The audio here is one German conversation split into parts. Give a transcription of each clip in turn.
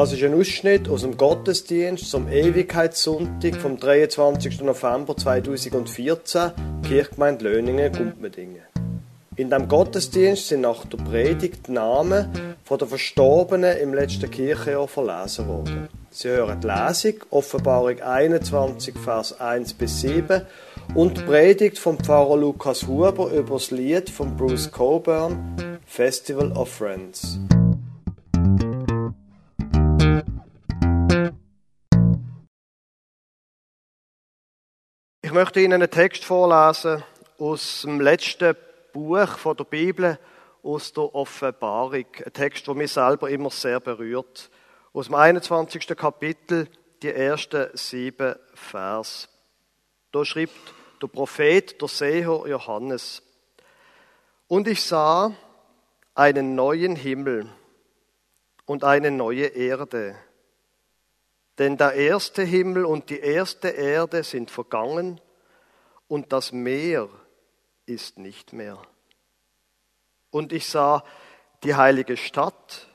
Das ist ein Ausschnitt aus dem Gottesdienst zum Ewigkeitssonntag vom 23. November 2014, Kirchgemeinde Löningen, Gumpmedingen. In dem Gottesdienst sind nach der Predigt die Namen den Verstorbenen im letzten Kirchenjahr verlesen worden. Sie hören die Lesung, Offenbarung 21, Vers 1 bis 7 und die Predigt vom Pfarrer Lukas Huber über das Lied von Bruce Coburn, Festival of Friends. Ich möchte Ihnen einen Text vorlesen aus dem letzten Buch von der Bibel, aus der Offenbarung. Ein Text, der mich selber immer sehr berührt. Aus dem 21. Kapitel, die ersten sieben Vers. Da schreibt der Prophet, der Seher Johannes. Und ich sah einen neuen Himmel und eine neue Erde denn der erste Himmel und die erste Erde sind vergangen und das Meer ist nicht mehr. Und ich sah die heilige Stadt,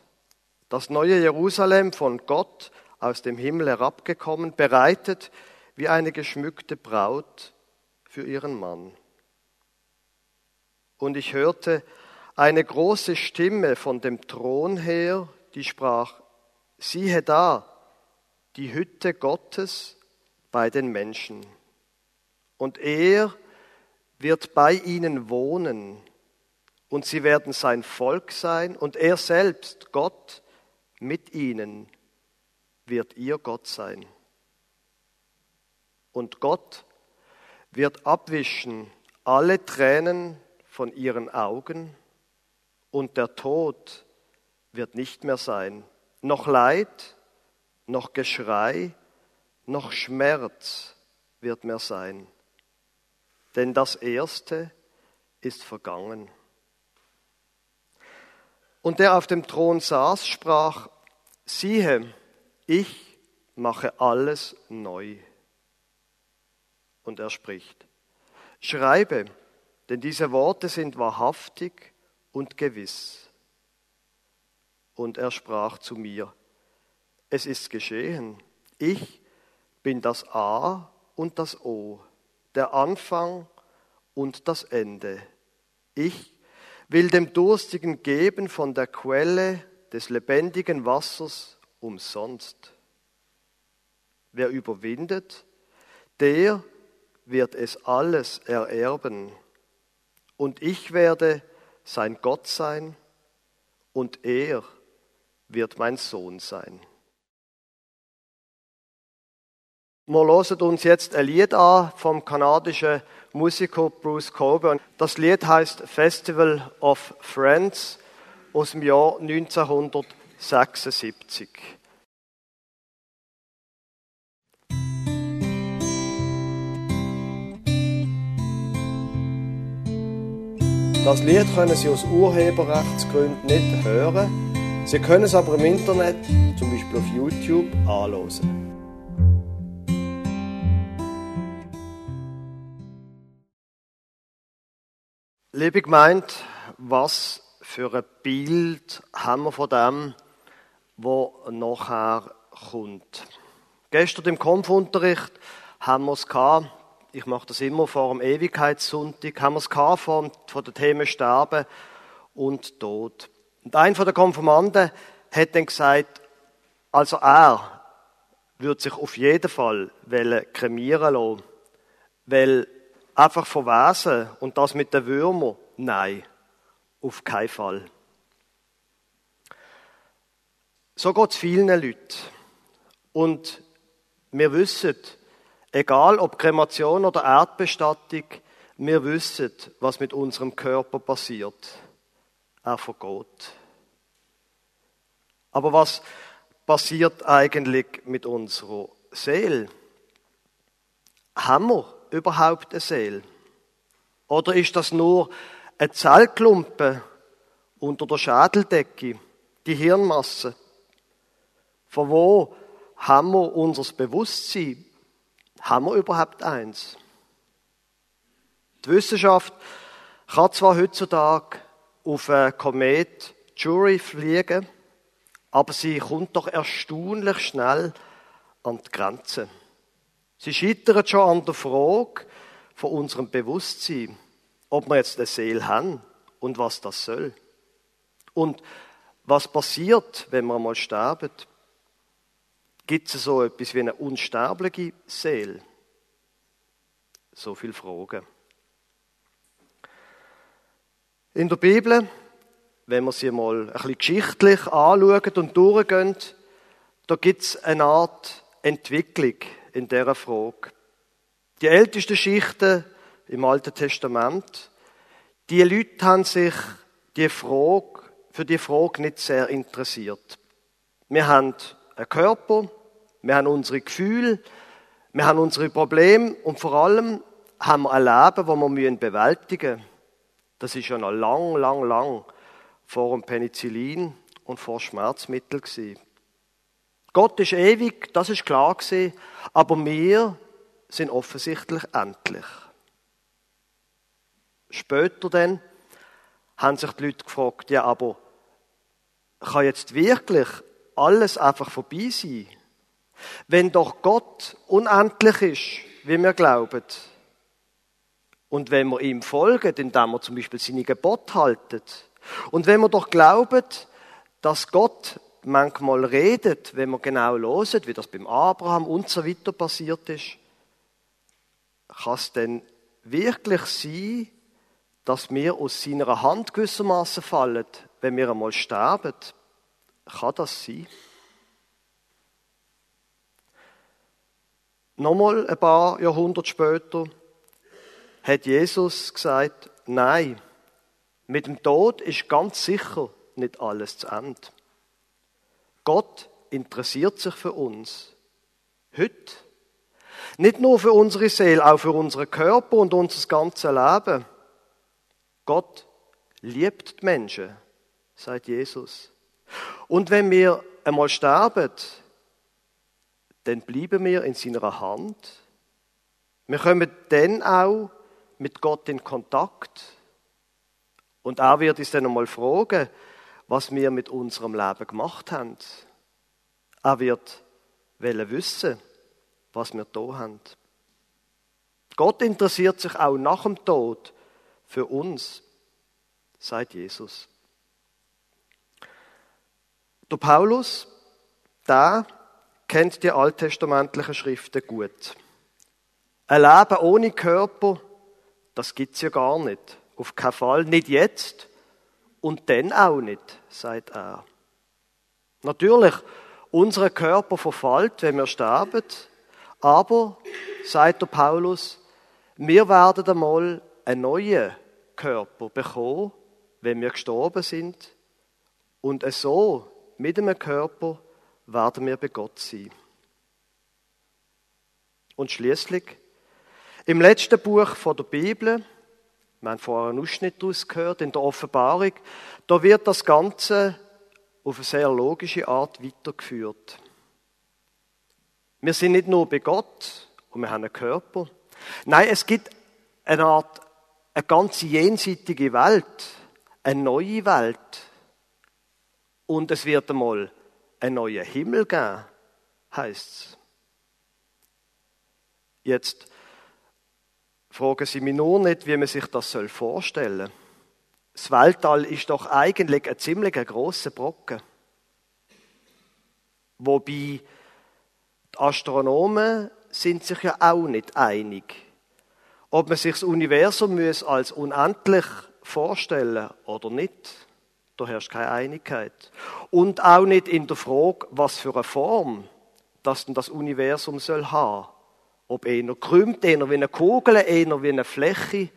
das neue Jerusalem von Gott aus dem Himmel herabgekommen, bereitet wie eine geschmückte Braut für ihren Mann. Und ich hörte eine große Stimme von dem Thron her, die sprach, siehe da, die Hütte Gottes bei den Menschen. Und er wird bei ihnen wohnen und sie werden sein Volk sein und er selbst, Gott, mit ihnen wird ihr Gott sein. Und Gott wird abwischen alle Tränen von ihren Augen und der Tod wird nicht mehr sein, noch Leid, noch Geschrei, noch Schmerz wird mehr sein. Denn das Erste ist vergangen. Und der auf dem Thron saß, sprach, siehe, ich mache alles neu. Und er spricht, schreibe, denn diese Worte sind wahrhaftig und gewiss. Und er sprach zu mir, es ist geschehen. Ich bin das A und das O, der Anfang und das Ende. Ich will dem Durstigen geben von der Quelle des lebendigen Wassers umsonst. Wer überwindet, der wird es alles ererben. Und ich werde sein Gott sein und er wird mein Sohn sein. Wir hören uns jetzt ein Lied an vom kanadischen Musiker Bruce Coburn. Das Lied heißt Festival of Friends aus dem Jahr 1976. Das Lied können Sie aus Urheberrechtsgründen nicht hören. Sie können es aber im Internet, zum Beispiel auf YouTube, anhören. Liebe Gemeinde, was für ein Bild haben wir von dem, was nachher kommt? Gestern im Kampfunterricht haben wir es gehabt, ich mache das immer vor dem Ewigkeitssonntag, haben wir es gehabt von, von den Themen Sterben und Tod. Und ein von der Konfirmanden hat dann gesagt, also er würde sich auf jeden Fall kremieren lassen, weil einfach verwesen und das mit den Würmern? Nein, auf keinen Fall. So geht es vielen Leuten. Und wir wissen, egal ob Kremation oder Erdbestattung, wir wissen, was mit unserem Körper passiert. Er vergeht. Aber was passiert eigentlich mit unserer Seele? Haben wir überhaupt eine Seele? Oder ist das nur ein Zellklumpen unter der Schädeldecke, die Hirnmasse? Von wo haben wir unser Bewusstsein? Haben wir überhaupt eins? Die Wissenschaft kann zwar heutzutage auf einen Komet Jury fliegen, aber sie kommt doch erstaunlich schnell an die Grenze. Sie scheitert schon an der Frage von unserem Bewusstsein, ob wir jetzt eine Seele haben und was das soll. Und was passiert, wenn wir einmal sterben? Gibt es so etwas wie eine unsterbliche Seele? So viele Fragen. In der Bibel, wenn wir sie mal ein bisschen geschichtlich anschauen und durchgehen, da gibt es eine Art Entwicklung in dieser Frage. Die ältesten Schichten im Alten Testament, die Leute haben sich die Frage, für die Frage nicht sehr interessiert. Wir haben einen Körper, wir haben unsere Gefühle, wir haben unsere Probleme und vor allem haben wir ein Leben, das wir bewältigen müssen. Das ist ja noch lang, lang, lang vor dem Penicillin und vor Schmerzmitteln. Gott ist ewig, das ist klar gewesen, aber wir sind offensichtlich endlich. Später dann haben sich die Leute gefragt, ja, aber kann jetzt wirklich alles einfach vorbei sein? Wenn doch Gott unendlich ist, wie wir glauben, und wenn wir ihm folgen, indem wir zum Beispiel seine Gebote halten, und wenn wir doch glauben, dass Gott manchmal redet, wenn wir genau hören, wie das beim Abraham und so weiter passiert ist, kann es denn wirklich sein, dass wir aus seiner Hand gewissermaßen fallen, wenn wir einmal sterben? Kann das sein? Nochmal ein paar Jahrhunderte später hat Jesus gesagt, nein, mit dem Tod ist ganz sicher nicht alles zu Ende. Gott interessiert sich für uns. Heute. Nicht nur für unsere Seele, auch für unseren Körper und unser ganzes Leben. Gott liebt die Menschen, sagt Jesus. Und wenn wir einmal sterben, dann bleiben wir in seiner Hand. Wir kommen dann auch mit Gott in Kontakt. Und er wird uns dann einmal fragen, was wir mit unserem Leben gemacht haben. Er wird wissen, was wir da haben. Gott interessiert sich auch nach dem Tod für uns, sagt Jesus. Der Paulus, der kennt die alttestamentlichen Schriften gut. Ein Leben ohne Körper, das gibt's ja gar nicht. Auf keinen Fall. Nicht jetzt und dann auch nicht, sagt er. Natürlich, unser Körper verfällt, wenn wir sterben, aber, sagt der Paulus, wir werden einmal einen neuen Körper bekommen, wenn wir gestorben sind. Und so, mit einem Körper, werden wir bei Gott sein. Und schließlich, im letzten Buch der Bibel, wir haben vorher einen Ausschnitt daraus gehört, in der Offenbarung, da wird das Ganze auf eine sehr logische Art weitergeführt. Wir sind nicht nur bei Gott und wir haben einen Körper. Nein, es gibt eine Art, eine ganz jenseitige Welt, eine neue Welt. Und es wird einmal einen neuen Himmel geben, heißt es. Jetzt fragen Sie mich nur nicht, wie man sich das vorstellen soll. Das Weltall ist doch eigentlich ein ziemlich grosser Brocken. Wobei die Astronomen sind sich ja auch nicht einig, ob man sich das Universum als unendlich vorstellen oder nicht. Da herrscht keine Einigkeit. Und auch nicht in der Frage, was für eine Form das das Universum soll haben. Ob einer krümmt, einer wie eine Kugel, einer wie eine Fläche.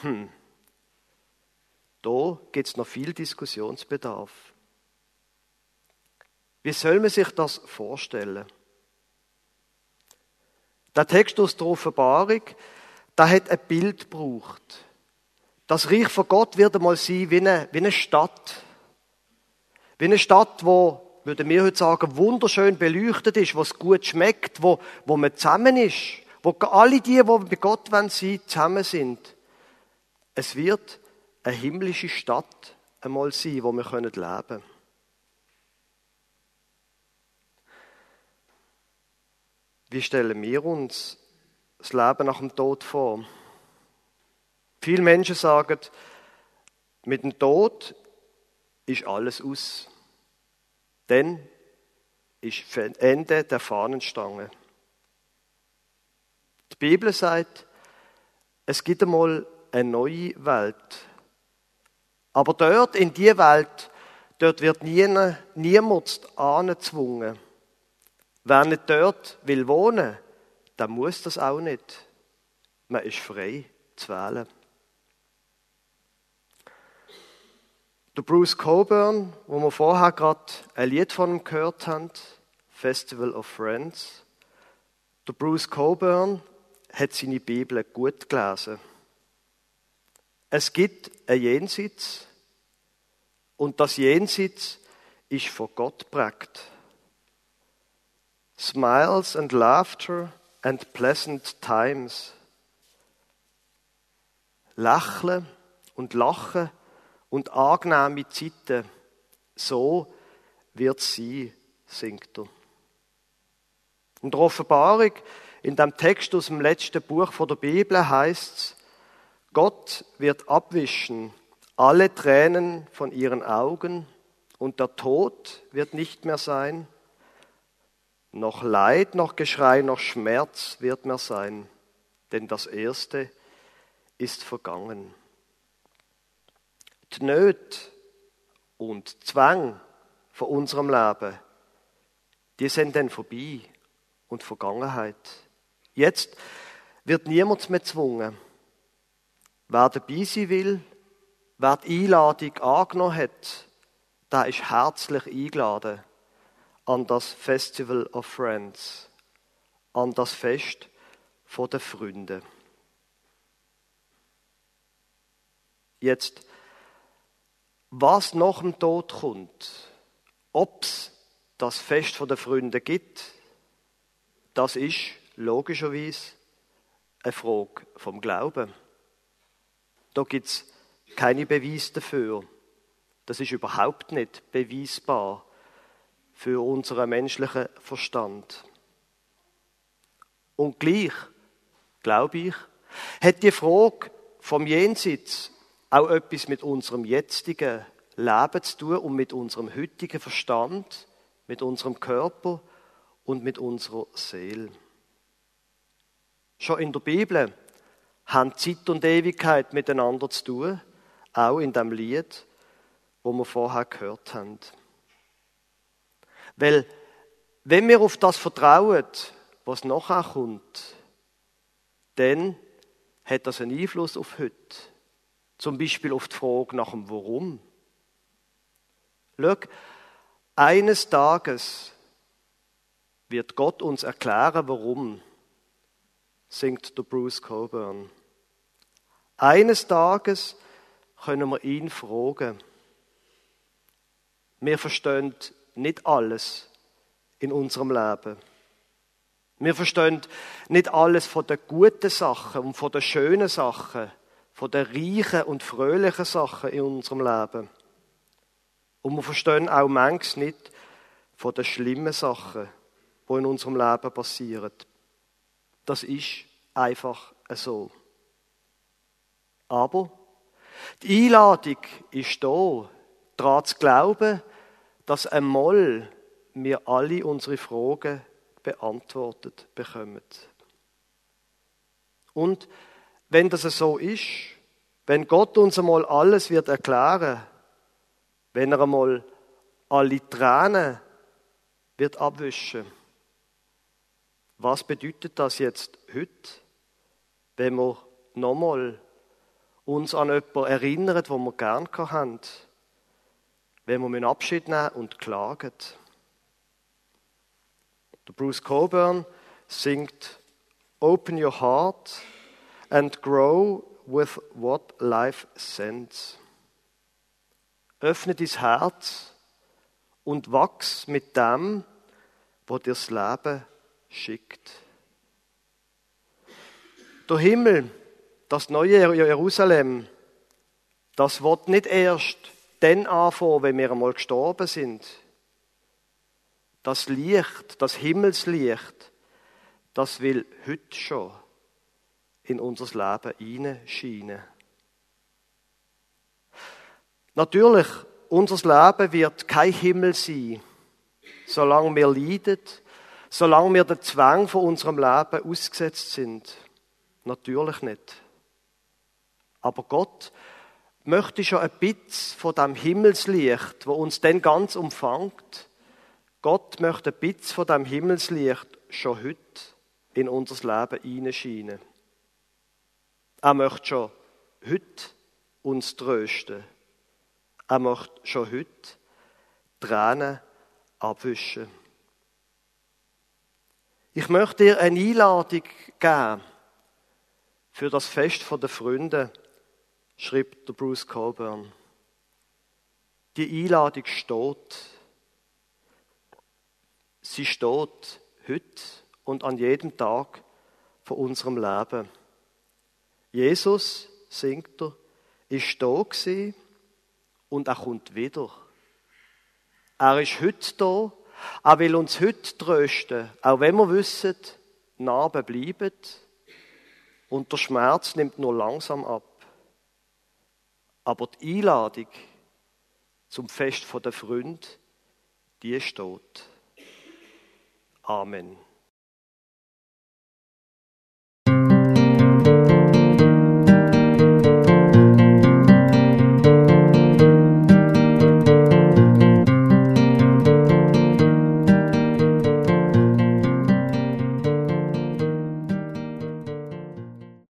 Hm. Da gibt es noch viel Diskussionsbedarf. Wie soll man sich das vorstellen? Der Text aus der Offenbarung, da hat ein Bild gebraucht. Das Reich von Gott wird einmal sein wie eine, wie eine Stadt. Wie eine Stadt, wo, würden wir heute sagen, wunderschön beleuchtet ist, was gut schmeckt, wo, wo man zusammen ist, wo alle die, die bei Gott sein wollen, zusammen sind. Es wird eine himmlische Stadt einmal sein, wo wir leben können. Wie stellen wir uns das Leben nach dem Tod vor? Viele Menschen sagen, mit dem Tod ist alles aus. Dann ist Ende der Fahnenstange. Die Bibel sagt, es gibt einmal eine neue Welt. Aber dort, in die Welt, dort wird niemand angezwungen. Wer nicht dort will wohnen, der muss das auch nicht. Man ist frei zu wählen. Der Bruce Coburn, wo wir vorher gerade ein Lied von ihm gehört haben, Festival of Friends. Der Bruce Coburn hat seine Bibel gut gelesen. Es gibt ein Jenseits und das Jenseits ist von Gott prägt. Smiles and laughter and pleasant times. Lächeln und Lachen und angenehme Zeiten. So wird sie, singt er. In der Offenbarung, in dem Text aus dem letzten Buch der Bibel heißt es, Gott wird abwischen alle Tränen von ihren Augen und der Tod wird nicht mehr sein. Noch Leid, noch Geschrei, noch Schmerz wird mehr sein, denn das Erste ist vergangen. Die Nöte und Zwang von unserem Leben, die sind dann vorbei und Vergangenheit. Jetzt wird niemand mehr gezwungen. Wer dabei sein will, wer die Einladung angenommen hat, der ist herzlich eingeladen an das Festival of Friends, an das Fest der Freunde. Jetzt, was nach dem Tod kommt, ob es das Fest der Freunde gibt, das ist logischerweise eine Frage vom Glauben. Da gibt es keine Beweise dafür. Das ist überhaupt nicht beweisbar für unseren menschlichen Verstand. Und gleich, glaube ich, hat die Frage vom Jenseits auch etwas mit unserem jetzigen Leben zu tun und mit unserem heutigen Verstand, mit unserem Körper und mit unserer Seele. Schon in der Bibel haben Zeit und Ewigkeit miteinander zu tun, auch in dem Lied, wo wir vorher gehört haben. Weil, wenn wir auf das vertrauen, was nachher kommt, dann hat das einen Einfluss auf heute. Zum Beispiel auf die Frage nach dem Warum. Schau, eines Tages wird Gott uns erklären, warum singt der Bruce Coburn. Eines Tages können wir ihn fragen. Wir verstehen nicht alles in unserem Leben. Wir verstehen nicht alles von den guten Sachen und von den schönen Sachen, von den reichen und fröhlichen Sachen in unserem Leben. Und wir verstehen auch manchmal nicht von den schlimmen Sachen, die in unserem Leben passieren. Das ist einfach so. Aber die Einladung ist da, daran zu glauben, dass einmal wir alle unsere Fragen beantwortet bekommen. Und wenn das so ist, wenn Gott uns einmal alles wird erklären, wenn er einmal alle Tränen wird abwischen, was bedeutet das jetzt heute, wenn wir nochmal uns an jemanden erinnern, wo wir gern haben, wenn wir Abschied nehmen und klagen? Der Bruce Coburn singt Open your heart and grow with what life sends. Öffne dein Herz und wachs mit dem, was dir das Leben schickt. Der Himmel, das neue Jerusalem, das wird nicht erst dann anfangen, wenn wir einmal gestorben sind. Das Licht, das Himmelslicht, das will heute schon in unser Leben hineinscheinen. Natürlich, unser Leben wird kein Himmel sein, solange wir leiden, solange wir den Zwang von unserem Leben ausgesetzt sind. Natürlich nicht. Aber Gott möchte schon ein bisschen von dem Himmelslicht, wo uns denn ganz umfangt, Gott möchte ein bisschen von dem Himmelslicht schon heute in unser Leben hineinscheinen. Er möchte schon heute uns trösten. Er möchte schon heute Tränen abwischen. Ich möchte dir eine Einladung geben für das Fest der Freunde, schreibt der Bruce Colburn. Die Einladung steht. Sie steht heute und an jedem Tag von unserem Leben. Jesus, singt er, ist da gewesen und er kommt wieder. Er ist heute da, er will uns heute trösten, auch wenn wir wissen, Narben bleiben und der Schmerz nimmt nur langsam ab. Aber die Einladung zum Fest der Freund, die steht. Amen.